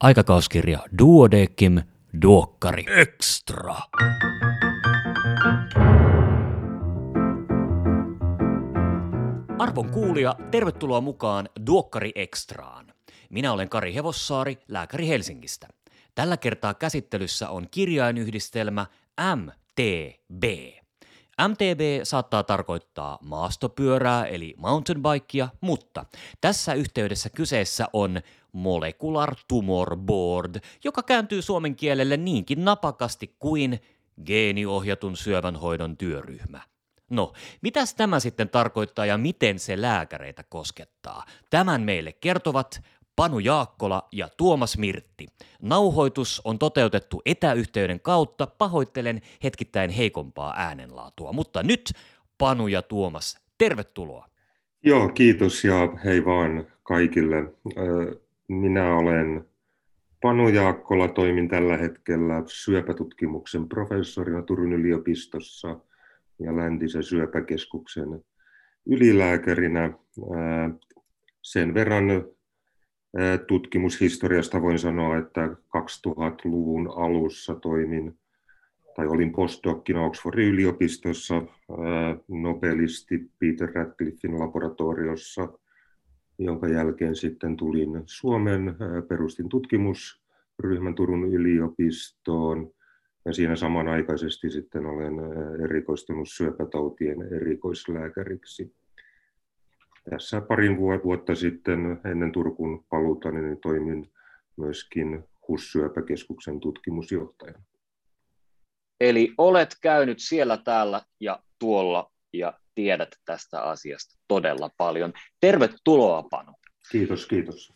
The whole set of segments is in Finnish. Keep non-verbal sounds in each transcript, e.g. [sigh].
Aikakauskirja Duodekim Duokkari Extra. Arvon kuulija, tervetuloa mukaan Duokkari Extraan. Minä olen Kari Hevossaari, lääkäri Helsingistä. Tällä kertaa käsittelyssä on kirjainyhdistelmä MTB. MTB saattaa tarkoittaa maastopyörää eli mountain bikea, mutta tässä yhteydessä kyseessä on Molecular Tumor Board, joka kääntyy suomen kielelle niinkin napakasti kuin geeniohjatun syövänhoidon työryhmä. No, mitäs tämä sitten tarkoittaa ja miten se lääkäreitä koskettaa? Tämän meille kertovat Panu Jaakkola ja Tuomas Mirtti. Nauhoitus on toteutettu etäyhteyden kautta, pahoittelen hetkittäin heikompaa äänenlaatua. Mutta nyt Panu ja Tuomas, tervetuloa. Joo, kiitos ja hei vaan kaikille. Minä olen Panu Jaakkola, toimin tällä hetkellä syöpätutkimuksen professorina Turun yliopistossa ja läntisen syöpäkeskuksen ylilääkärinä. Sen verran tutkimushistoriasta voin sanoa, että 2000-luvun alussa toimin tai olin postdokkina Oxfordin yliopistossa nobelisti Peter Radcliffin laboratoriossa, jonka jälkeen sitten tulin Suomen, perustin tutkimusryhmän Turun yliopistoon. Ja siinä samanaikaisesti sitten olen erikoistunut syöpätautien erikoislääkäriksi tässä parin vuotta sitten ennen Turkun paluuta niin toimin myöskin HUS-syöpäkeskuksen tutkimusjohtajana. Eli olet käynyt siellä, täällä ja tuolla ja tiedät tästä asiasta todella paljon. Tervetuloa, Panu. Kiitos, kiitos.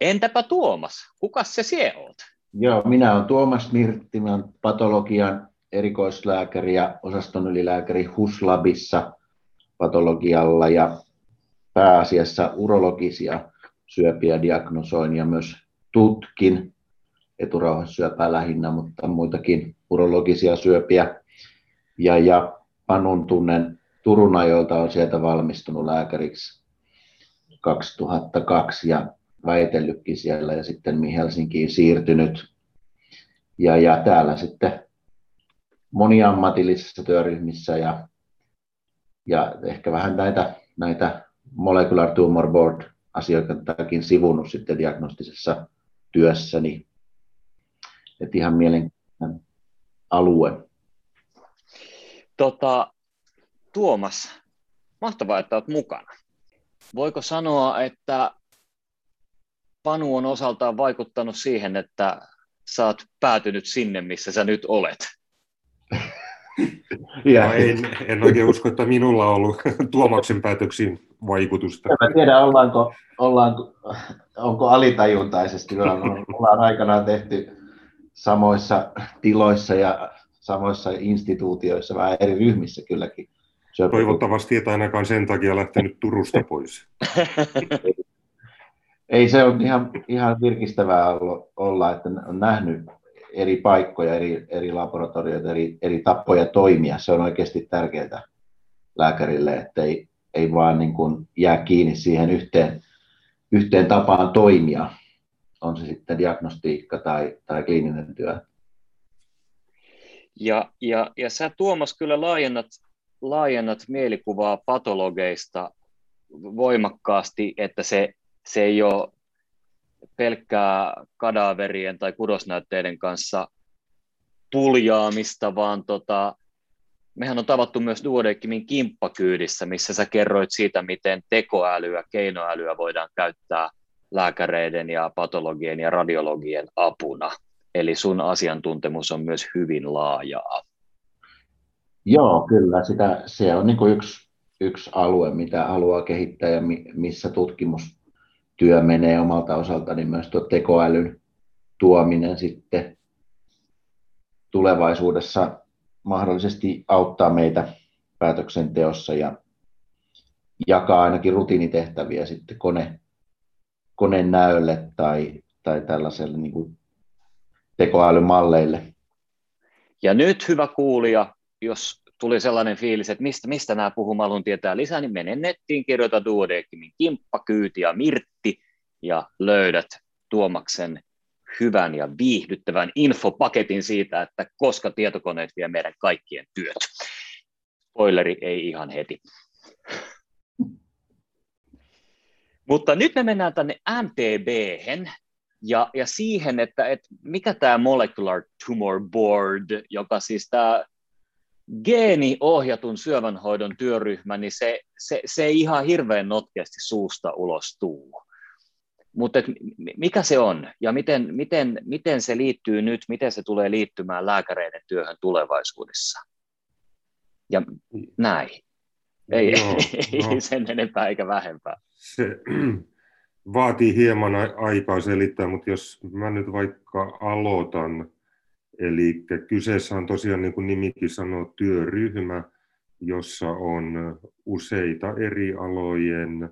Entäpä Tuomas, kuka se sie oot? Joo, minä olen Tuomas Mirtti, olen patologian erikoislääkäri ja osaston ylilääkäri HUS-labissa patologialla ja pääasiassa urologisia syöpiä diagnosoin ja myös tutkin eturauhassyöpää lähinnä, mutta muitakin urologisia syöpiä. Ja, ja Panun tunnen Turun ajoilta on sieltä valmistunut lääkäriksi 2002 ja väitellytkin siellä ja sitten Helsinkiin siirtynyt. Ja, ja täällä sitten moniammatillisissa työryhmissä ja, ja ehkä vähän näitä, näitä Molecular Tumor Board asioitakin sivunut sitten diagnostisessa työssäni. Että ihan mielenkiintoinen alue. Tota, Tuomas, mahtavaa, että olet mukana. Voiko sanoa, että Panu on osaltaan vaikuttanut siihen, että saat päätynyt sinne, missä sä nyt olet? [laughs] ja. en, en oikein usko, että minulla on ollut [laughs] Tuomaksen päätöksiin vaikutusta. En tiedä, ollaanko, ollaanko, onko alitajuntaisesti. Me ollaan aikanaan tehty samoissa tiloissa ja samoissa instituutioissa, vähän eri ryhmissä kylläkin. Toivottavasti et ainakaan sen takia lähtenyt Turusta pois. [laughs] Ei se ole ihan, ihan virkistävää olla, että on nähnyt eri paikkoja, eri, eri laboratorioita, eri, eri tapoja toimia. Se on oikeasti tärkeää lääkärille, että ei, ei vaan niin kuin jää kiinni siihen yhteen, yhteen tapaan toimia, on se sitten diagnostiikka tai, tai kliininen työ. Ja, ja, ja sä Tuomas kyllä laajennat, laajennat mielikuvaa patologeista voimakkaasti, että se, se ei ole pelkkää kadaverien tai kudosnäytteiden kanssa puljaamista, vaan tota, mehän on tavattu myös Duodeckimin kimppakyydissä, missä sä kerroit siitä, miten tekoälyä, keinoälyä voidaan käyttää lääkäreiden ja patologien ja radiologien apuna. Eli sun asiantuntemus on myös hyvin laajaa. Joo, kyllä. Sitä, se on niin yksi, yksi alue, mitä haluaa kehittää ja missä tutkimustyö menee omalta osalta, niin myös tuo tekoälyn tuominen sitten tulevaisuudessa mahdollisesti auttaa meitä päätöksenteossa ja jakaa ainakin rutiinitehtäviä sitten kone, koneen näölle tai, tai tällaiselle niin kuin tekoälymalleille. Ja nyt hyvä kuulija, jos tuli sellainen fiilis, että mistä, mistä nämä puhuu, haluan tietää lisää, niin mene nettiin, kirjoita Duodecimin kimppa, kyyti ja mirtti ja löydät Tuomaksen hyvän ja viihdyttävän infopaketin siitä, että koska tietokoneet vie meidän kaikkien työt. Spoileri ei ihan heti. Mutta nyt me mennään tänne mtb ja, ja siihen, että, että mikä tämä Molecular Tumor Board, joka siis tämä geeniohjatun syövänhoidon työryhmä, niin se, se, se ei ihan hirveän notkeasti suusta ulos tuu. Mutta mikä se on ja miten, miten, miten se liittyy nyt, miten se tulee liittymään lääkäreiden työhön tulevaisuudessa? Ja näin. Ei, Joo, [laughs] ei no. sen enempää eikä vähempää. Se [clears throat] vaatii hieman aikaa selittää, mutta jos mä nyt vaikka aloitan, eli kyseessä on tosiaan, niin kuin nimikin sanoo, työryhmä, jossa on useita eri alojen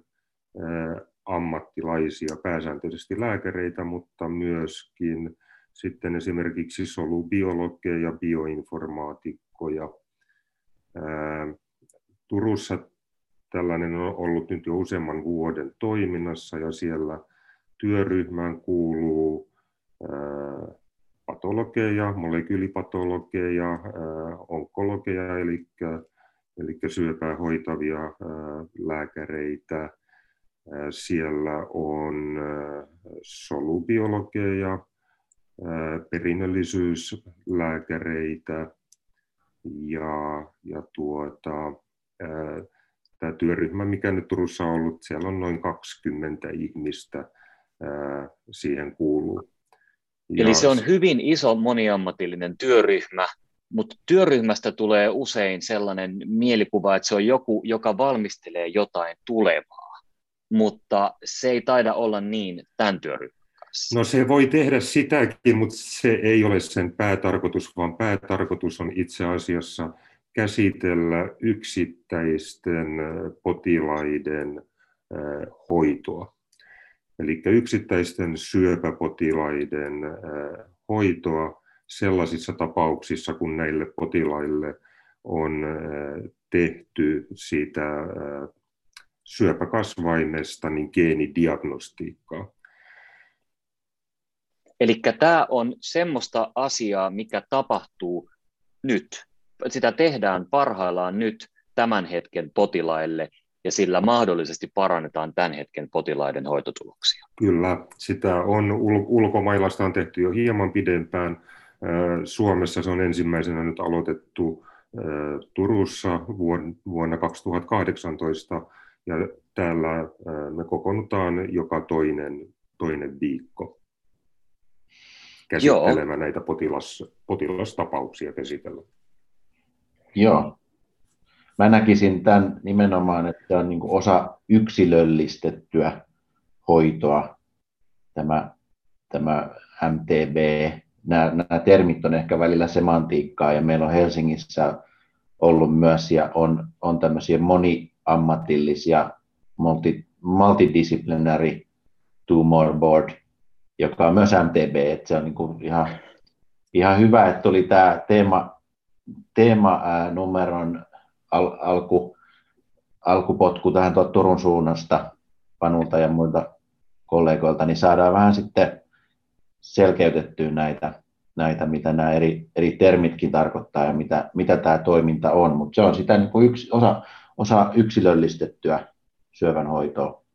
ammattilaisia, pääsääntöisesti lääkäreitä, mutta myöskin sitten esimerkiksi solubiologeja ja bioinformaatikkoja. Turussa tällainen on ollut nyt jo useamman vuoden toiminnassa ja siellä työryhmään kuuluu patologeja, molekyylipatologeja, onkologeja, eli, eli syöpää hoitavia lääkäreitä, siellä on solubiologeja, perinnöllisyyslääkäreitä ja, ja tuota, tämä työryhmä, mikä nyt Turussa on ollut, siellä on noin 20 ihmistä siihen kuuluu. Eli se on hyvin iso moniammatillinen työryhmä, mutta työryhmästä tulee usein sellainen mielikuva, että se on joku, joka valmistelee jotain tulevaa mutta se ei taida olla niin tämän työryhmän kanssa. No se voi tehdä sitäkin, mutta se ei ole sen päätarkoitus, vaan päätarkoitus on itse asiassa käsitellä yksittäisten potilaiden hoitoa. Eli yksittäisten syöpäpotilaiden hoitoa sellaisissa tapauksissa, kun näille potilaille on tehty siitä syöpäkasvaimesta niin geenidiagnostiikkaa. Eli tämä on semmoista asiaa, mikä tapahtuu nyt. Sitä tehdään parhaillaan nyt tämän hetken potilaille ja sillä mahdollisesti parannetaan tämän hetken potilaiden hoitotuloksia. Kyllä, sitä on ulkomailla sitä on tehty jo hieman pidempään. Suomessa se on ensimmäisenä nyt aloitettu Turussa vuonna 2018 ja täällä me kokoonnutaan joka toinen, toinen viikko käsittelemään Joo. näitä potilas, potilastapauksia käsitellä. Joo. Mä näkisin tämän nimenomaan, että on niin osa yksilöllistettyä hoitoa, tämä, tämä MTB. Nämä, nämä termit on ehkä välillä semantiikkaa ja meillä on Helsingissä ollut myös ja on, on tämmöisiä moni, ammatillisia multi, multidisciplinary tumor board, joka on myös MTB, että se on niin kuin ihan, ihan hyvä, että tuli tämä teema, teema ää, numeron al, alku, alkupotku tähän tuot Turun suunnasta Panulta ja muilta kollegoilta, niin saadaan vähän sitten selkeytettyä näitä, näitä mitä nämä eri, eri termitkin tarkoittaa ja mitä, mitä tämä toiminta on. Mutta se on sitä niin kuin yksi osa, osa yksilöllistettyä syövänhoitoa.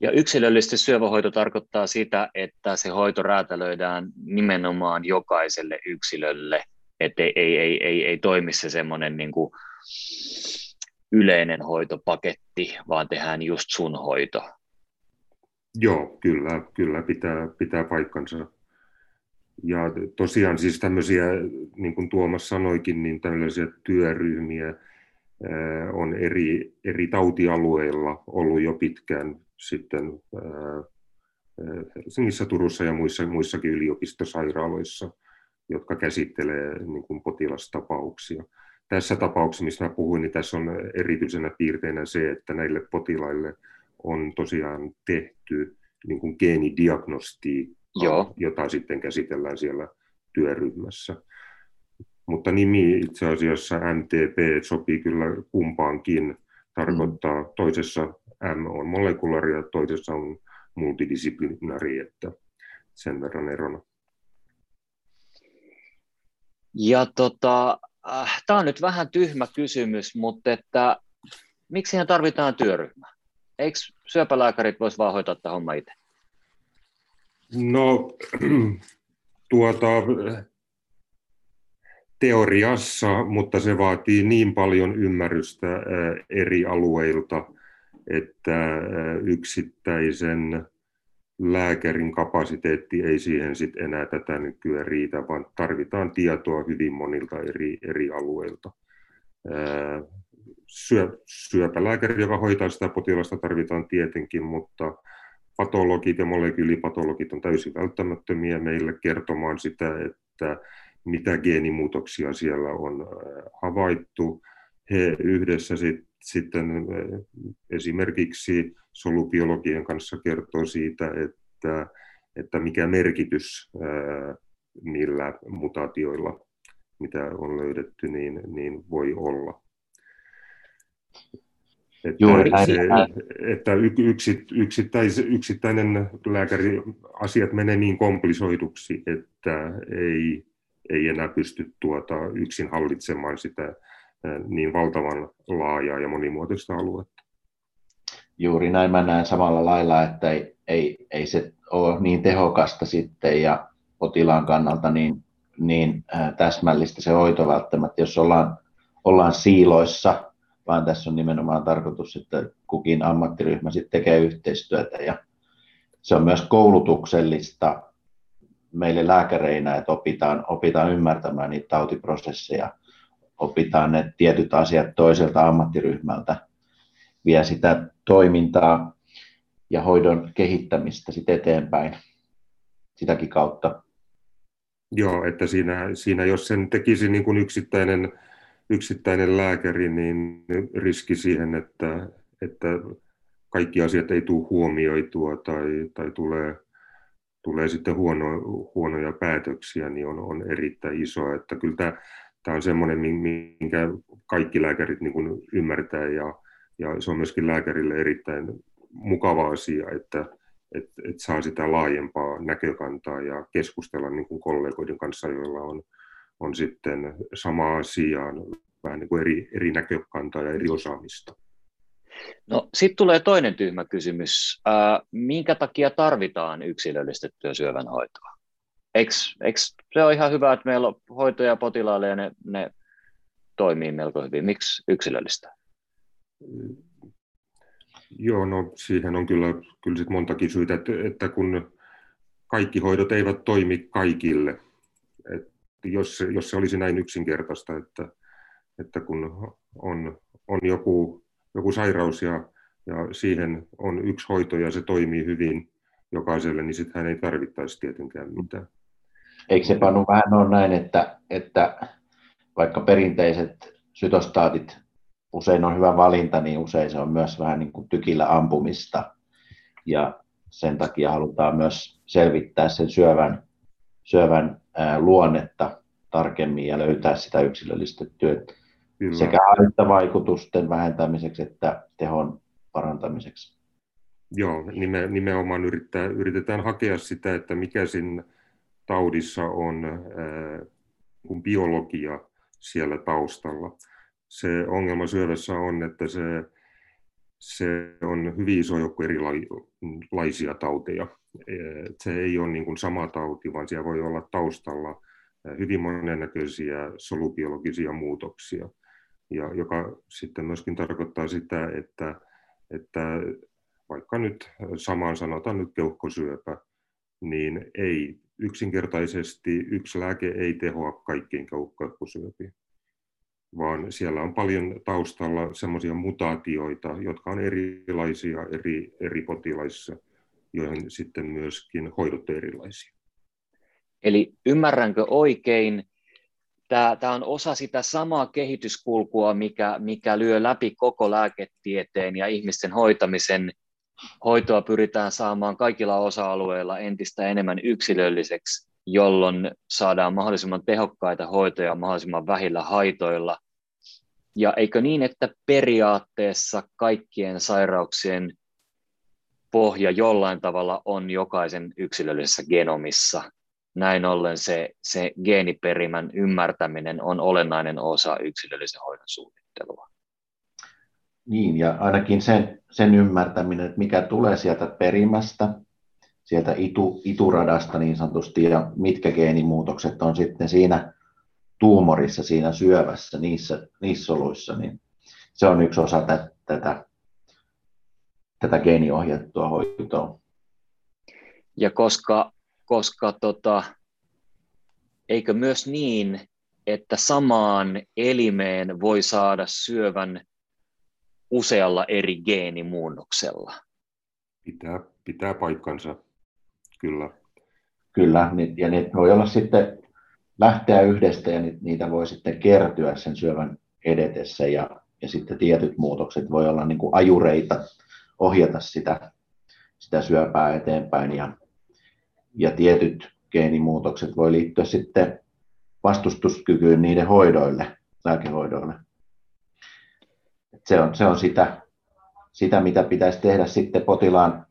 Ja yksilöllisesti syövähoito tarkoittaa sitä, että se hoito räätälöidään nimenomaan jokaiselle yksilölle, että ei, ei, ei, ei, ei toimi se semmoinen niin kuin yleinen hoitopaketti, vaan tehdään just sun hoito. Joo, kyllä, kyllä pitää, pitää paikkansa. Ja tosiaan siis tämmöisiä, niin kuin Tuomas sanoikin, niin tämmöisiä työryhmiä, on eri, eri tautialueilla ollut jo pitkään sitten Helsingissä, Turussa ja muissa, muissakin yliopistosairaaloissa, jotka käsittelee niin kuin potilastapauksia. Tässä tapauksessa, mistä mä puhuin, niin tässä on erityisenä piirteinä se, että näille potilaille on tosiaan tehty niin kuin geenidiagnostiikka, Joo. jota sitten käsitellään siellä työryhmässä mutta nimi itse asiassa MTP sopii kyllä kumpaankin. Tarkoittaa mm. toisessa M on molekulari ja toisessa on multidisciplinari, että sen verran erona. Ja tota, äh, tämä on nyt vähän tyhmä kysymys, mutta että miksi siihen tarvitaan työryhmä? Eikö syöpälääkärit voisi vaan hoitaa tämä homma itse? No, [clears throat] tuota, teoriassa, mutta se vaatii niin paljon ymmärrystä eri alueilta, että yksittäisen lääkärin kapasiteetti ei siihen sit enää tätä nykyään riitä, vaan tarvitaan tietoa hyvin monilta eri, eri alueilta. Syö, syöpälääkäri, joka hoitaa sitä potilasta, tarvitaan tietenkin, mutta patologit ja molekyylipatologit on täysin välttämättömiä meille kertomaan sitä, että mitä geenimuutoksia siellä on havaittu. He yhdessä sit, sitten esimerkiksi solubiologien kanssa kertoo siitä, että, että mikä merkitys niillä mutaatioilla, mitä on löydetty, niin, niin voi olla. Että, Juuri se, että yksittäis, yksittäinen lääkäri asiat menee niin komplisoiduksi, että ei, ei enää pysty tuota yksin hallitsemaan sitä niin valtavan laajaa ja monimuotoista aluetta. Juuri näin mä näen samalla lailla, että ei, ei, ei se ole niin tehokasta sitten ja potilaan kannalta niin, niin täsmällistä se hoito välttämättä, jos ollaan, ollaan siiloissa, vaan tässä on nimenomaan tarkoitus, että kukin ammattiryhmä sitten tekee yhteistyötä ja se on myös koulutuksellista meille lääkäreinä, että opitaan, opitaan ymmärtämään niitä tautiprosesseja, opitaan ne tietyt asiat toiselta ammattiryhmältä, vie sitä toimintaa ja hoidon kehittämistä sitten eteenpäin sitäkin kautta. Joo, että siinä, siinä jos sen tekisi niin kuin yksittäinen, yksittäinen lääkäri, niin riski siihen, että, että kaikki asiat ei tule huomioitua tai, tai tulee, tulee sitten huono, huonoja päätöksiä, niin on, on erittäin iso. Että kyllä tämä, tämä on semmoinen, minkä kaikki lääkärit niin kuin ymmärtää ja, ja se on myöskin lääkärille erittäin mukava asia, että, että, että saa sitä laajempaa näkökantaa ja keskustella niin kuin kollegoiden kanssa, joilla on, on sitten sama asiaan vähän niin kuin eri, eri näkökantaa ja eri osaamista. No sitten tulee toinen tyhmä kysymys. Ää, minkä takia tarvitaan yksilöllistettyä syövänhoitoa? Eikö, eikö se ole ihan hyvä, että meillä on hoitoja potilaalle ja ne, ne toimii melko hyvin? Miksi yksilöllistä? Joo, no siihen on kyllä, kyllä sit montakin syytä, että, että kun kaikki hoidot eivät toimi kaikille. Et jos, jos se olisi näin yksinkertaista, että, että kun on, on joku, joku sairaus ja, ja siihen on yksi hoito ja se toimii hyvin jokaiselle, niin sitten hän ei tarvittaisi tietenkään mitään. Eikö se Panu vähän ole näin, että, että vaikka perinteiset sytostaatit usein on hyvä valinta, niin usein se on myös vähän niin kuin tykillä ampumista. Ja sen takia halutaan myös selvittää sen syövän, syövän luonnetta tarkemmin ja löytää sitä yksilöllistettyä Kyllä. sekä haittavaikutusten vähentämiseksi että tehon parantamiseksi. Joo, nime, nimenomaan yrittää, yritetään hakea sitä, että mikä siinä taudissa on ää, kun biologia siellä taustalla se ongelma syövässä on, että se, se on hyvin iso joukko erilaisia tauteja. Se ei ole niin kuin sama tauti, vaan siellä voi olla taustalla hyvin monennäköisiä solubiologisia muutoksia, ja joka sitten myöskin tarkoittaa sitä, että, että vaikka nyt samaan sanotaan nyt keuhkosyöpä, niin ei yksinkertaisesti yksi lääke ei tehoa kaikkiin keuhkosyöpiin vaan siellä on paljon taustalla semmoisia mutaatioita, jotka on erilaisia eri, eri potilaissa, joihin sitten myöskin hoidot erilaisia. Eli ymmärränkö oikein, tämä, tämä on osa sitä samaa kehityskulkua, mikä, mikä lyö läpi koko lääketieteen ja ihmisten hoitamisen. Hoitoa pyritään saamaan kaikilla osa-alueilla entistä enemmän yksilölliseksi, jolloin saadaan mahdollisimman tehokkaita hoitoja mahdollisimman vähillä haitoilla. Ja eikö niin, että periaatteessa kaikkien sairauksien pohja jollain tavalla on jokaisen yksilöllisessä genomissa. Näin ollen se, se geeniperimän ymmärtäminen on olennainen osa yksilöllisen hoidon suunnittelua. Niin, ja ainakin sen, sen ymmärtäminen, että mikä tulee sieltä perimästä, sieltä itu, ituradasta niin sanotusti, ja mitkä geenimuutokset on sitten siinä tuumorissa, siinä syövässä, niissä, niissä soluissa, niin se on yksi osa tätä, tätä, tätä geeniohjattua hoitoa. Ja koska, koska tota, eikö myös niin, että samaan elimeen voi saada syövän usealla eri geenimuunnoksella? Pitää, pitää paikkansa, kyllä. Kyllä, ja ne voi olla sitten lähteä yhdestä ja niitä voi sitten kertyä sen syövän edetessä ja, ja sitten tietyt muutokset voi olla niin kuin ajureita ohjata sitä, sitä syöpää eteenpäin ja, ja tietyt geenimuutokset voi liittyä sitten vastustuskykyyn niiden hoidoille, lääkehoidoille. Se on, se on sitä, sitä, mitä pitäisi tehdä sitten potilaan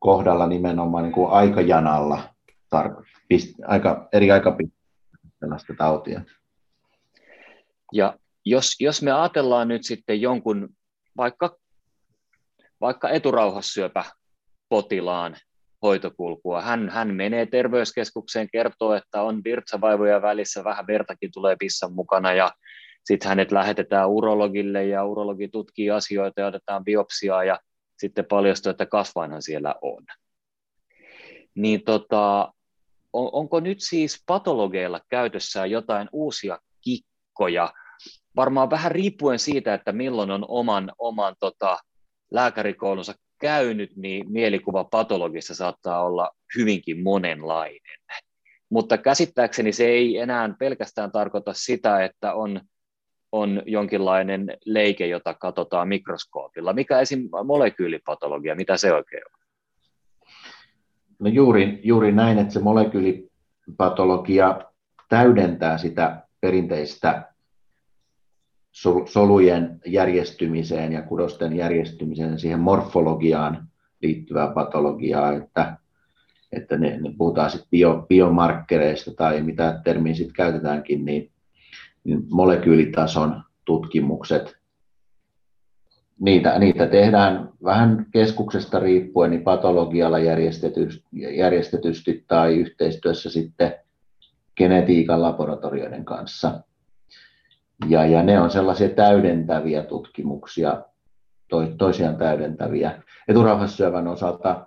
kohdalla nimenomaan niin kuin aikajanalla, tar- pist, aika, eri aikapisteellä sitä tautia. Ja jos, jos me ajatellaan nyt sitten jonkun vaikka, vaikka eturauhassyöpä potilaan hoitokulkua. Hän, hän menee terveyskeskukseen, kertoo, että on virtsavaivoja välissä, vähän vertakin tulee pissan mukana ja sitten hänet lähetetään urologille ja urologi tutkii asioita ja otetaan biopsiaa ja sitten paljastuu, että kasvainhan siellä on. Niin tota, on, onko nyt siis patologeilla käytössä jotain uusia kikkoja, varmaan vähän riippuen siitä, että milloin on oman, oman tota, lääkärikoulunsa käynyt, niin mielikuva patologista saattaa olla hyvinkin monenlainen. Mutta käsittääkseni se ei enää pelkästään tarkoita sitä, että on, on jonkinlainen leike, jota katsotaan mikroskoopilla. Mikä esim. molekyylipatologia, mitä se oikein on? No juuri, juuri näin, että se molekyylipatologia täydentää sitä perinteistä solujen järjestymiseen ja kudosten järjestymiseen, siihen morfologiaan liittyvää patologiaa, että, että ne, ne puhutaan sitten bio, biomarkkereista tai mitä termiä sitten käytetäänkin, niin, niin molekyylitason tutkimukset, niitä, niitä tehdään vähän keskuksesta riippuen niin patologialla järjestetysti, järjestetysti tai yhteistyössä sitten genetiikan laboratorioiden kanssa. Ja, ja ne on sellaisia täydentäviä tutkimuksia, to, toisiaan täydentäviä. Eturauhassyövän osalta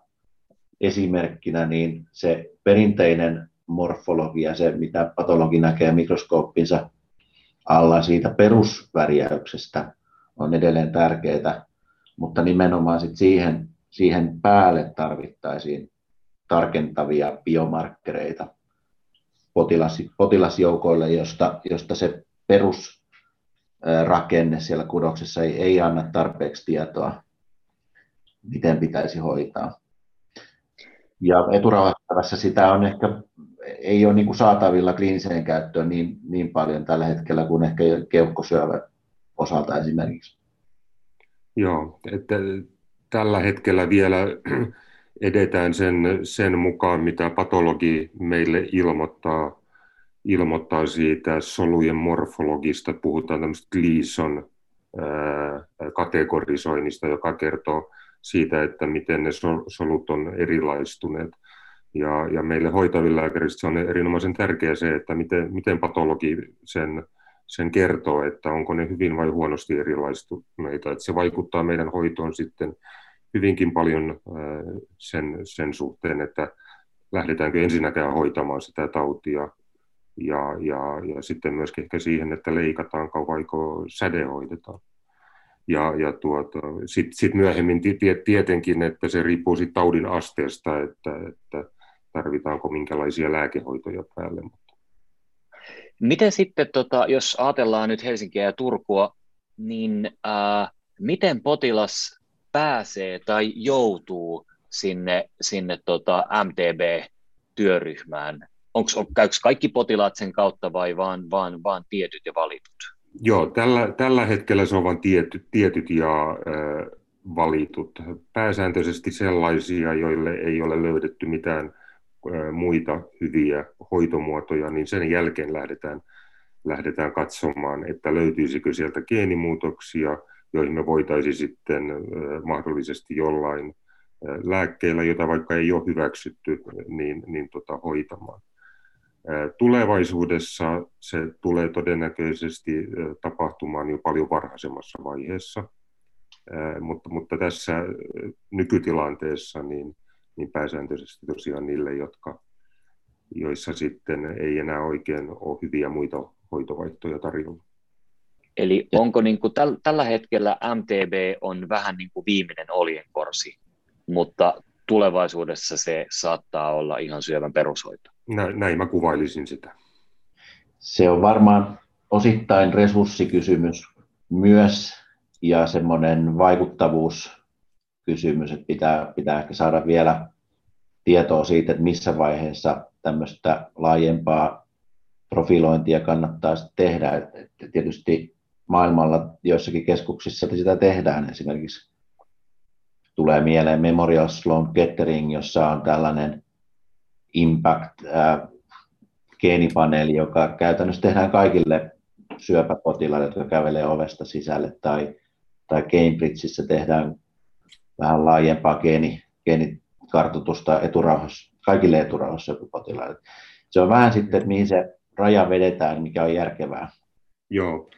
esimerkkinä niin se perinteinen morfologia, se mitä patologi näkee mikroskooppinsa alla siitä perusvärjäyksestä on edelleen tärkeää, mutta nimenomaan sit siihen, siihen päälle tarvittaisiin tarkentavia biomarkkereita potilas, potilasjoukoille, josta, josta se perus rakenne siellä kudoksessa ei, ei anna tarpeeksi tietoa, miten pitäisi hoitaa. Ja eturauhastavassa sitä on ehkä, ei ole niin kuin saatavilla kliiniseen käyttöön niin, niin paljon tällä hetkellä kuin ehkä keuhkosyövän osalta esimerkiksi. Joo, että tällä hetkellä vielä edetään sen, sen mukaan, mitä patologi meille ilmoittaa ilmoittaa siitä solujen morfologista, puhutaan tämmöistä Gleason kategorisoinnista, joka kertoo siitä, että miten ne solut on erilaistuneet. Ja, ja meille hoitavilla lääkäristä on erinomaisen tärkeää se, että miten, miten patologi sen, sen kertoo, että onko ne hyvin vai huonosti erilaistuneita. Että se vaikuttaa meidän hoitoon sitten hyvinkin paljon sen, sen suhteen, että lähdetäänkö ensinnäkään hoitamaan sitä tautia ja, ja, ja sitten myöskin ehkä siihen, että leikataanko vaiko sädehoitetaan. Ja, ja tuota, sitten sit myöhemmin tietenkin, että se riippuu sit taudin asteesta, että, että tarvitaanko minkälaisia lääkehoitoja päälle. Miten sitten, tota, jos ajatellaan nyt Helsinkiä ja Turkua, niin ää, miten potilas pääsee tai joutuu sinne, sinne tota MTB-työryhmään onko, on, käykö kaikki potilaat sen kautta vai vaan, vaan, vaan tietyt ja valitut? Joo, tällä, tällä hetkellä se on vain tietyt, tietyt ja äh, valitut. Pääsääntöisesti sellaisia, joille ei ole löydetty mitään muita hyviä hoitomuotoja, niin sen jälkeen lähdetään, lähdetään katsomaan, että löytyisikö sieltä geenimuutoksia, joihin me voitaisiin sitten mahdollisesti jollain lääkkeillä, jota vaikka ei ole hyväksytty, niin, niin tota, hoitamaan. Tulevaisuudessa se tulee todennäköisesti tapahtumaan jo paljon varhaisemmassa vaiheessa, mutta, mutta tässä nykytilanteessa niin, niin pääsääntöisesti tosiaan niille, jotka, joissa sitten ei enää oikein ole hyviä muita hoitovaihtoja tarjolla. Eli onko niin kuin täl, tällä hetkellä MTB on vähän niin kuin viimeinen oljenkorsi, mutta tulevaisuudessa se saattaa olla ihan syövän perushoito? Näin, näin mä kuvailisin sitä. Se on varmaan osittain resurssikysymys myös ja semmoinen vaikuttavuuskysymys, että pitää, pitää ehkä saada vielä tietoa siitä, että missä vaiheessa tämmöistä laajempaa profilointia kannattaa tehdä. Että tietysti maailmalla joissakin keskuksissa sitä tehdään. Esimerkiksi tulee mieleen Memorial Sloan Kettering, jossa on tällainen Impact-geenipaneeli, joka käytännössä tehdään kaikille syöpäpotilaille, jotka kävelee ovesta sisälle, tai, tai Cambridgeissa tehdään vähän laajempaa geeni, geenikartoitusta eturauhassa, kaikille eturauhassyöpäpotilaille. Se on vähän sitten, että mihin se raja vedetään, mikä on järkevää. Joo,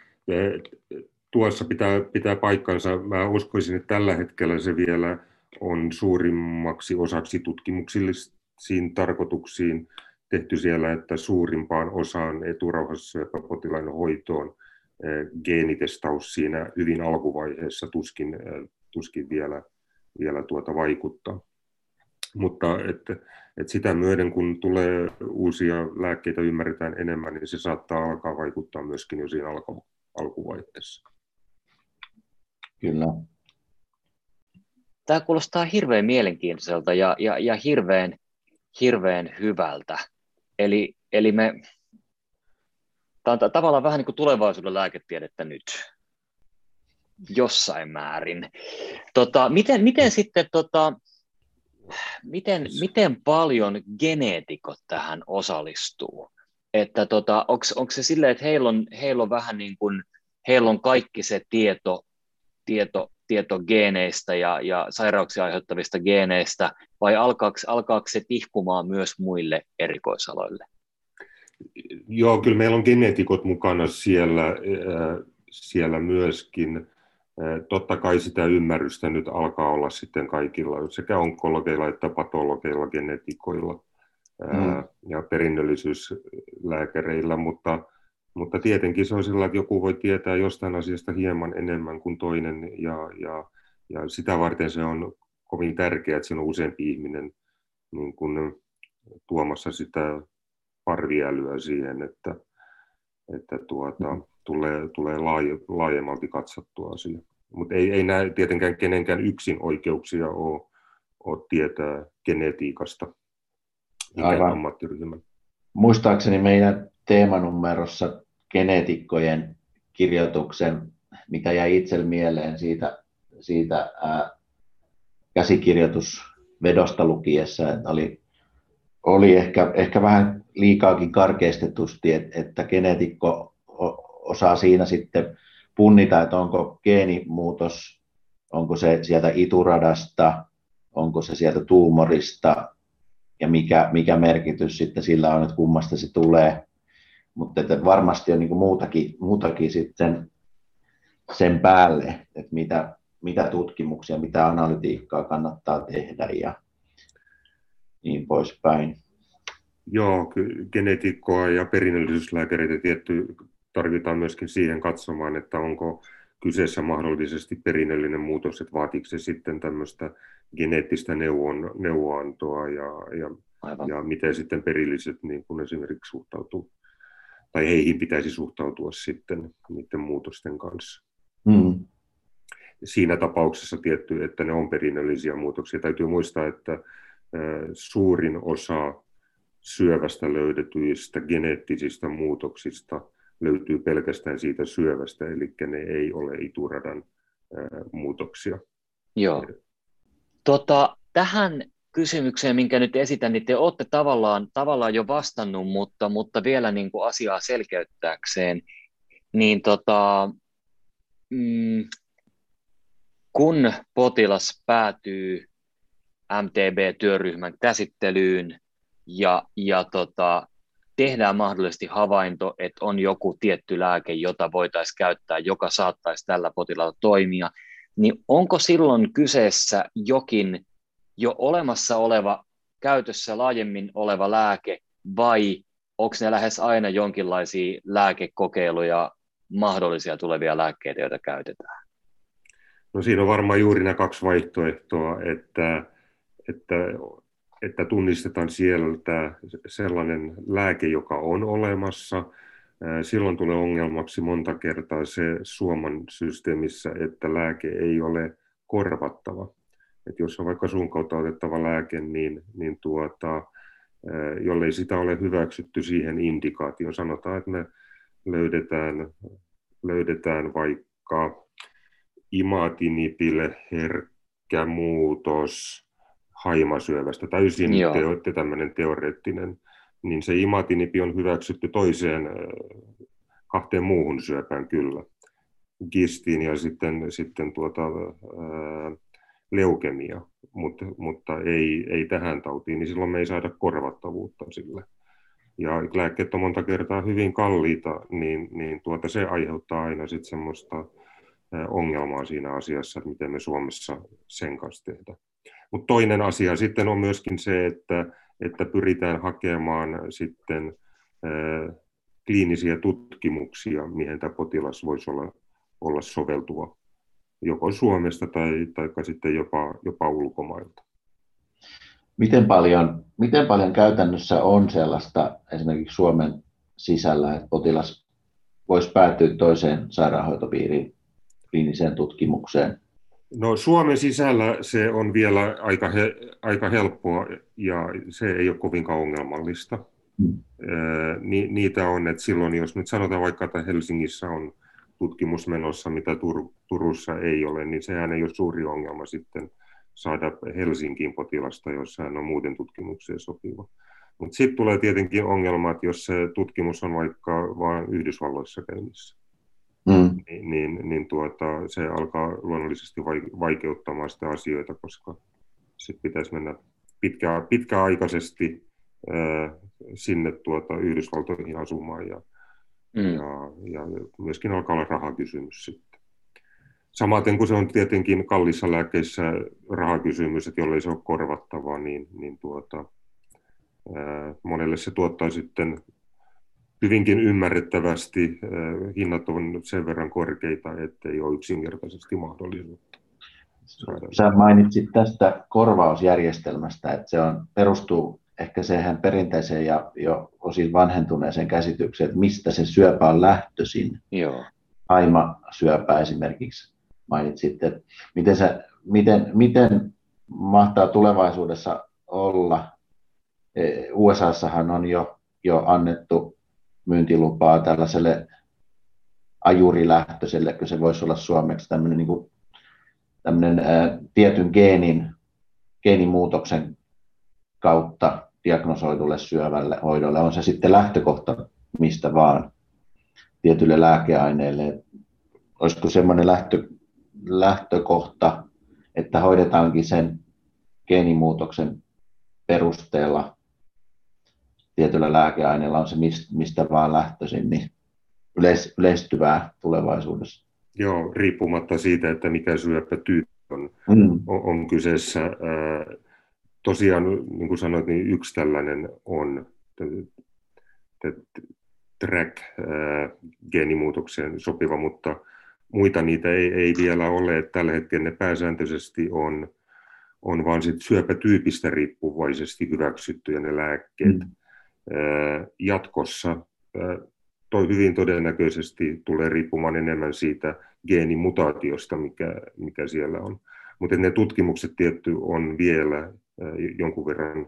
tuossa pitää, pitää paikkansa. Mä uskoisin, että tällä hetkellä se vielä on suurimmaksi osaksi tutkimuksillisiin tarkoituksiin tehty siellä, että suurimpaan osaan eturauhassyöpäpotilaiden hoitoon eh, geenitestaus siinä hyvin alkuvaiheessa tuskin, eh, tuskin vielä, vielä tuota vaikuttaa. Mutta että, että sitä myöden, kun tulee uusia lääkkeitä, ymmärretään enemmän, niin se saattaa alkaa vaikuttaa myöskin jo siinä alkuvaiheessa. Kyllä. Tämä kuulostaa hirveän mielenkiintoiselta ja, ja, ja hirveän, hirveän hyvältä. Eli, eli me, tämä on tavallaan vähän niin kuin tulevaisuuden lääketiedettä nyt, jossain määrin. Tota, miten, miten sitten, tota, miten, miten paljon geneetikot tähän osallistuu? Että tota, onko se silleen, että heillä on, heillä on vähän niin kuin, heillä on kaikki se tieto, tieto, tieto geeneistä ja, ja sairauksia aiheuttavista geeneistä, vai alkaako, alkaako se tihkumaan myös muille erikoisaloille? Joo, kyllä meillä on geneetikot mukana siellä, äh, siellä myöskin. Äh, totta kai sitä ymmärrystä nyt alkaa olla sitten kaikilla, sekä onkologeilla että patologeilla, genetikoilla mm. ja perinnöllisyyslääkäreillä, mutta, mutta tietenkin se on sillä, että joku voi tietää jostain asiasta hieman enemmän kuin toinen ja, ja, ja sitä varten se on kovin tärkeää, että siinä on useampi ihminen niin kuin tuomassa sitä parviälyä siihen, että, että tuota, mm. tulee, tulee laaje, laajemmalti katsottua asia. Mutta ei, ei näe tietenkään kenenkään yksin oikeuksia ole, ole tietää genetiikasta Aivan. ammattiryhmän. Muistaakseni meidän teemanumerossa geneetikkojen kirjoituksen, mikä jäi itselle mieleen siitä, siitä ää, käsikirjoitusvedosta lukiessa, että oli, oli ehkä, ehkä vähän liikaakin karkeistetusti, että, että geneetikko osaa siinä sitten punnita, että onko geenimuutos, onko se sieltä ituradasta, onko se sieltä tuumorista, ja mikä, mikä merkitys sitten sillä on, että kummasta se tulee. Mutta että varmasti on niin muutakin, muutakin sitten sen päälle, että mitä, mitä tutkimuksia, mitä analytiikkaa kannattaa tehdä ja niin poispäin. Joo, genetikkoa ja perinnöllisyyslääkäreitä tietty tarvitaan myöskin siihen katsomaan, että onko kyseessä mahdollisesti perinnöllinen muutos, että vaatiiko se sitten tämmöistä geneettistä neuvon, neuvoantoa ja, ja, ja miten sitten perilliset niin kun esimerkiksi suhtautuu, tai heihin pitäisi suhtautua sitten niiden muutosten kanssa. Mm. Siinä tapauksessa tietty, että ne on perinnöllisiä muutoksia. Täytyy muistaa, että suurin osa syövästä löydetyistä geneettisistä muutoksista – löytyy pelkästään siitä syövästä, eli ne ei ole ituradan muutoksia. Joo. Tota, tähän kysymykseen, minkä nyt esitän, niin te olette tavallaan, tavallaan jo vastannut, mutta, mutta vielä niin kuin asiaa selkeyttääkseen, niin tota, mm, kun potilas päätyy MTB-työryhmän käsittelyyn ja, ja tota, tehdään mahdollisesti havainto, että on joku tietty lääke, jota voitaisiin käyttää, joka saattaisi tällä potilaalla toimia, niin onko silloin kyseessä jokin jo olemassa oleva, käytössä laajemmin oleva lääke, vai onko ne lähes aina jonkinlaisia lääkekokeiluja, mahdollisia tulevia lääkkeitä, joita käytetään? No siinä on varmaan juuri nämä kaksi vaihtoehtoa, että, että, että tunnistetaan sieltä sellainen lääke, joka on olemassa. Silloin tulee ongelmaksi monta kertaa se Suomen systeemissä, että lääke ei ole korvattava. Että jos on vaikka suun kautta otettava lääke, niin, niin tuota, jollei sitä ole hyväksytty siihen indikaatioon, sanotaan, että me löydetään, löydetään vaikka imatinipille herkkä muutos haimasyövästä, täysin teo, tämmöinen teoreettinen, niin se imatinipi on hyväksytty toiseen kahteen muuhun syöpään kyllä, gistiin ja sitten, sitten tuota, ää, leukemia, mutta, mutta ei, ei tähän tautiin, niin silloin me ei saada korvattavuutta sille. Ja lääkkeet on monta kertaa hyvin kalliita, niin, niin tuota, se aiheuttaa aina sitten semmoista ongelmaa siinä asiassa, että miten me Suomessa sen kanssa tehdään. Mutta toinen asia sitten on myöskin se, että, että pyritään hakemaan sitten kliinisiä tutkimuksia, mihin tämä potilas voisi olla, olla soveltuva joko Suomesta tai, tai sitten jopa, jopa ulkomailta. Miten paljon, miten paljon käytännössä on sellaista esimerkiksi Suomen sisällä, että potilas voisi päätyä toiseen sairaanhoitopiiriin kliiniseen tutkimukseen? No Suomen sisällä se on vielä aika, he, aika helppoa ja se ei ole kovinkaan ongelmallista. Hmm. Ni, niitä on, että silloin jos nyt sanotaan vaikka, että Helsingissä on tutkimus menossa, mitä Tur, Turussa ei ole, niin sehän ei ole suuri ongelma sitten saada Helsinkiin potilasta, jos hän on muuten tutkimukseen sopiva. Mutta sitten tulee tietenkin ongelma, että jos se tutkimus on vaikka vain Yhdysvalloissa käynnissä, mm. niin, niin, niin tuota, se alkaa luonnollisesti vaikeuttamaan sitä asioita, koska sitten pitäisi mennä pitkä, pitkäaikaisesti ää, sinne tuota Yhdysvaltoihin asumaan ja, mm. ja, ja myöskin alkaa olla rahakysymys sitten. Samaten kuin se on tietenkin kallissa lääkkeissä rahakysymys, että jollei se ole korvattavaa, niin, niin tuota, ää, monelle se tuottaa sitten hyvinkin ymmärrettävästi hinnat on sen verran korkeita, ettei ole yksinkertaisesti mahdollisuutta. Sä mainitsit tästä korvausjärjestelmästä, että se on, perustuu ehkä siihen perinteiseen ja jo osin vanhentuneeseen käsitykseen, että mistä se syöpä on lähtöisin. Joo. syöpä esimerkiksi mainitsit, että miten, se, miten, miten mahtaa tulevaisuudessa olla. E, USAssahan on jo, jo annettu myyntilupaa tällaiselle ajurilähtöiselle, kun se voisi olla suomeksi tämmöinen, niin kuin, tämmöinen ää, tietyn geenin, geenimuutoksen kautta diagnosoidulle syövälle hoidolle. On se sitten lähtökohta mistä vaan tietylle lääkeaineelle. Olisiko semmoinen lähtö, lähtökohta, että hoidetaankin sen geenimuutoksen perusteella tietyllä lääkeaineella on se mistä vaan lähtöisin, niin yleis, yleistyvää tulevaisuudessa. Joo, riippumatta siitä, että mikä syöpätyyppi on, mm. on, on kyseessä. Tosiaan, niin kuin sanoit, niin yksi tällainen on track-geenimuutokseen sopiva, mutta muita niitä ei, ei vielä ole. Tällä hetkellä ne pääsääntöisesti on, on vain sit syöpätyypistä riippuvaisesti hyväksyttyjä ne lääkkeet. Mm jatkossa toi hyvin todennäköisesti tulee riippumaan enemmän siitä geenimutaatiosta, mikä, mikä siellä on. Mutta ne tutkimukset tietty on vielä jonkun verran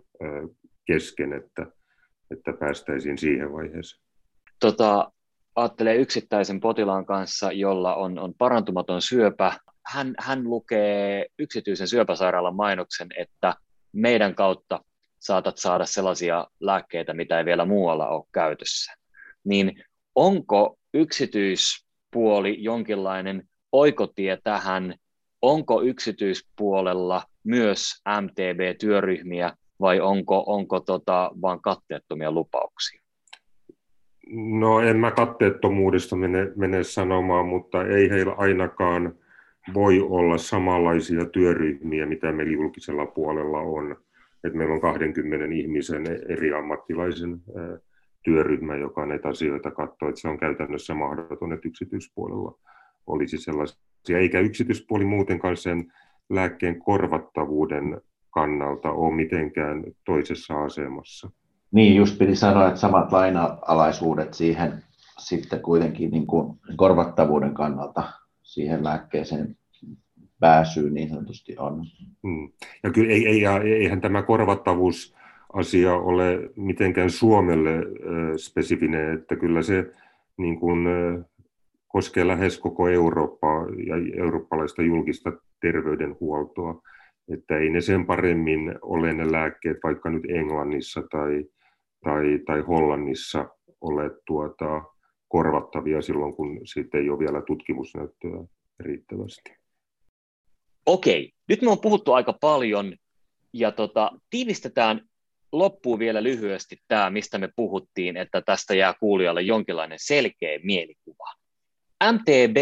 kesken, että, että päästäisiin siihen vaiheeseen. Tota, ajattelee yksittäisen potilaan kanssa, jolla on, on parantumaton syöpä, hän, hän lukee yksityisen syöpäsairaalan mainoksen, että meidän kautta saatat saada sellaisia lääkkeitä, mitä ei vielä muualla ole käytössä. Niin onko yksityispuoli jonkinlainen oikotie tähän, onko yksityispuolella myös MTB-työryhmiä vai onko, onko tota, vain katteettomia lupauksia? No en mä katteettomuudesta mene, mene sanomaan, mutta ei heillä ainakaan voi olla samanlaisia työryhmiä, mitä meillä julkisella puolella on. Et meillä on 20 ihmisen eri ammattilaisen työryhmä, joka näitä asioita katsoo, että se on käytännössä mahdoton, että yksityispuolella olisi sellaisia, eikä yksityispuoli muutenkaan sen lääkkeen korvattavuuden kannalta ole mitenkään toisessa asemassa. Niin, just piti sanoa, että samat laina-alaisuudet siihen sitten kuitenkin niin kuin korvattavuuden kannalta siihen lääkkeeseen pääsyyn niin sanotusti on. Hmm. Ja kyllä ei, ei, eihän tämä korvattavuus asia ole mitenkään Suomelle spesifinen, että kyllä se niin kuin, koskee lähes koko Eurooppaa ja eurooppalaista julkista terveydenhuoltoa. Että ei ne sen paremmin ole ne lääkkeet vaikka nyt Englannissa tai, tai, tai Hollannissa ole tuota, korvattavia silloin, kun siitä ei ole vielä tutkimusnäyttöä riittävästi. Okei, nyt me on puhuttu aika paljon ja tota, tiivistetään loppuun vielä lyhyesti tämä, mistä me puhuttiin, että tästä jää kuulijalle jonkinlainen selkeä mielikuva. MTB,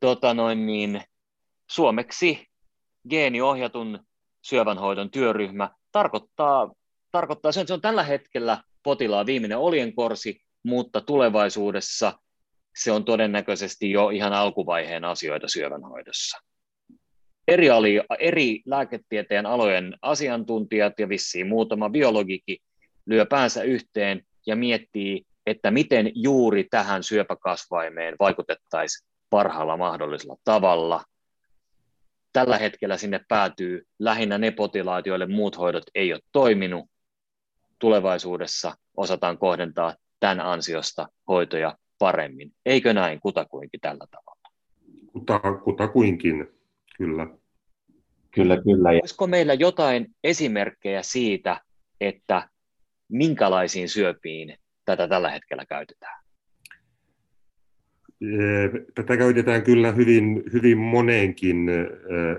tota noin niin, suomeksi geeniohjatun syövänhoidon työryhmä, tarkoittaa, tarkoittaa sen, että se on tällä hetkellä potilaan viimeinen oljenkorsi, mutta tulevaisuudessa se on todennäköisesti jo ihan alkuvaiheen asioita syövänhoidossa. Eri, oli, eri lääketieteen alojen asiantuntijat ja vissiin muutama biologikin lyö päänsä yhteen ja miettii, että miten juuri tähän syöpäkasvaimeen vaikutettaisiin parhaalla mahdollisella tavalla. Tällä hetkellä sinne päätyy lähinnä ne potilaat, joille muut hoidot ei ole toiminut. Tulevaisuudessa osataan kohdentaa tämän ansiosta hoitoja paremmin. Eikö näin kutakuinkin tällä tavalla? Kuta, kutakuinkin, kyllä. Kyllä, kyllä. Olisiko meillä jotain esimerkkejä siitä, että minkälaisiin syöpiin tätä tällä hetkellä käytetään? Tätä käytetään kyllä hyvin, hyvin moneenkin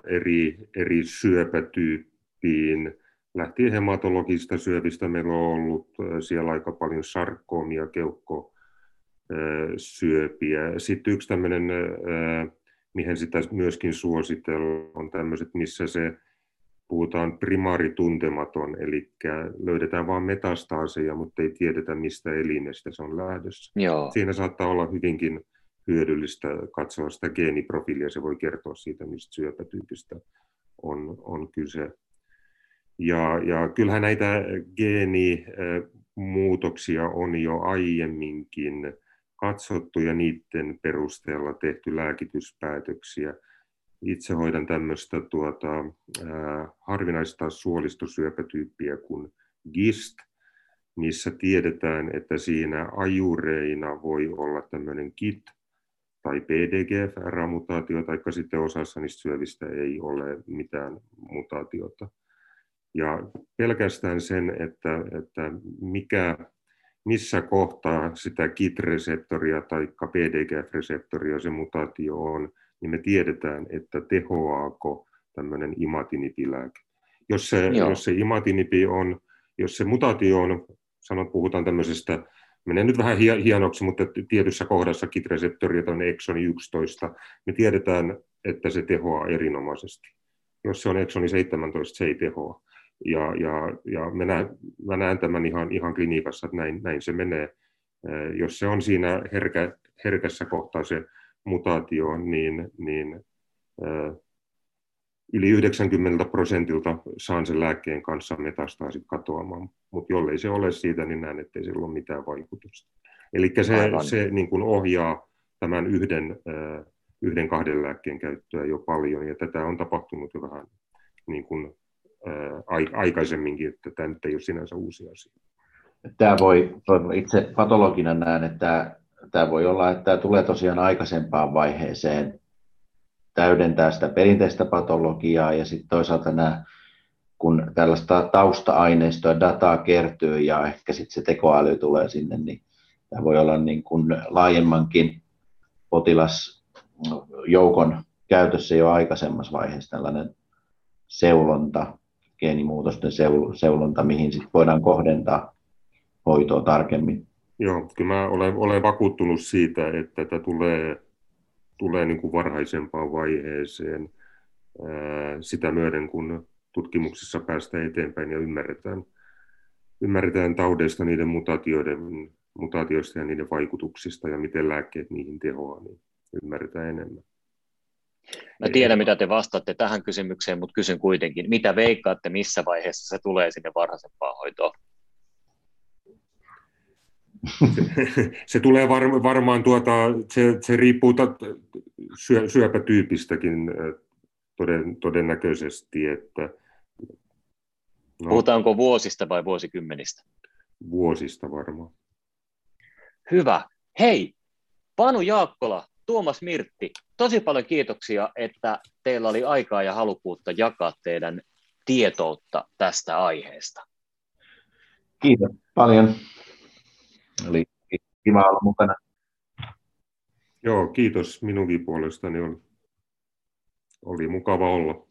eri, eri syöpätyyppiin. Lähtien hematologista syövistä meillä on ollut siellä aika paljon sarkoomia, keuhkosyöpiä. Sitten yksi tämmöinen, mihin sitä myöskin suositellaan, on tämmöiset, missä se puhutaan primaarituntematon, eli löydetään vain metastaaseja, mutta ei tiedetä, mistä elinestä se on lähdössä. Joo. Siinä saattaa olla hyvinkin hyödyllistä katsoa sitä geeniprofiilia, se voi kertoa siitä, mistä syöpätyypistä on, on kyse. Ja, ja kyllähän näitä geenimuutoksia on jo aiemminkin katsottu ja niiden perusteella tehty lääkityspäätöksiä. Itse hoidan tämmöistä tuota, äh, harvinaista suolistosyöpätyyppiä kuin GIST, missä tiedetään, että siinä ajureina voi olla tämmöinen KIT tai PDGFR-mutaatio, tai sitten osassa niistä syövistä ei ole mitään mutaatiota. Ja pelkästään sen, että, että mikä, missä kohtaa sitä KIT-reseptoria tai PDGF-reseptoria se mutaatio on, niin me tiedetään, että tehoaako tämmöinen imatinipilääke. Jos se, jos se imatinipi on, jos se mutaatio on, sanon, puhutaan tämmöisestä, menee nyt vähän hienoksi, mutta tietyssä kohdassa KIT-reseptori on exoni 11, me tiedetään, että se tehoaa erinomaisesti. Jos se on exoni 17, se ei tehoa. Ja, ja, ja mä, näen, mä näen tämän ihan, ihan klinikassa, että näin, näin se menee. Jos se on siinä herkä, herkässä kohtaa se mutaatio, niin, niin yli 90 prosentilta saan sen lääkkeen kanssa metastaasit katoamaan, mutta jollei se ole siitä, niin näen, ettei sillä ole mitään vaikutusta. Eli se, se niin kuin ohjaa tämän yhden, yhden kahden lääkkeen käyttöä jo paljon, ja tätä on tapahtunut jo vähän niin kuin, aikaisemminkin, että tämä nyt ei ole sinänsä uusi asia. Tämä voi, itse patologina näen, että tämä voi olla, että tämä tulee tosiaan aikaisempaan vaiheeseen täydentää sitä perinteistä patologiaa ja sitten toisaalta nämä, kun tällaista tausta-aineistoa, dataa kertyy ja ehkä sitten se tekoäly tulee sinne, niin tämä voi olla niin kuin laajemmankin potilasjoukon käytössä jo aikaisemmassa vaiheessa tällainen seulonta, geenimuutosten seulonta, mihin sitten voidaan kohdentaa hoitoa tarkemmin. Joo, kyllä mä olen, olen vakuuttunut siitä, että tämä tulee, tulee niin kuin varhaisempaan vaiheeseen sitä myöden, kun tutkimuksessa päästään eteenpäin ja ymmärretään, ymmärretään taudeista niiden mutaatioiden, mutaatioista ja niiden vaikutuksista ja miten lääkkeet niihin tehoaa, niin ymmärretään enemmän. Mä tiedän, mitä te vastaatte tähän kysymykseen, mutta kysyn kuitenkin, mitä veikkaatte, missä vaiheessa se tulee sinne varhaisempaan hoitoon? Se, se tulee var, varmaan, tuota, se, se riippuu ta, syö, syöpätyypistäkin toden, todennäköisesti, että no, Puhutaanko vuosista vai vuosikymmenistä? Vuosista varmaan. Hyvä. Hei, Panu Jaakkola, Tuomas Mirtti, tosi paljon kiitoksia, että teillä oli aikaa ja halukkuutta jakaa teidän tietoutta tästä aiheesta. Kiitos paljon. Oli kiva olla mukana. Joo, kiitos minunkin puolestani. Oli, oli mukava olla.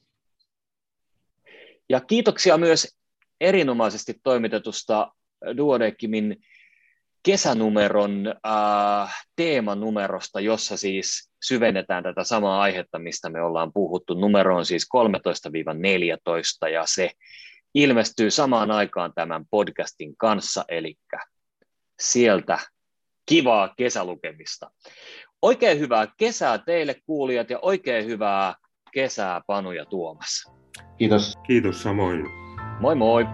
Ja kiitoksia myös erinomaisesti toimitetusta Duodekimin kesänumeron äh, teemanumerosta, jossa siis syvennetään tätä samaa aihetta, mistä me ollaan puhuttu. Numero on siis 13-14 ja se ilmestyy samaan aikaan tämän podcastin kanssa, eli sieltä kivaa kesälukemista. Oikein hyvää kesää teille kuulijat ja oikein hyvää kesää Panu ja Tuomas. Kiitos. Kiitos samoin. Moi moi.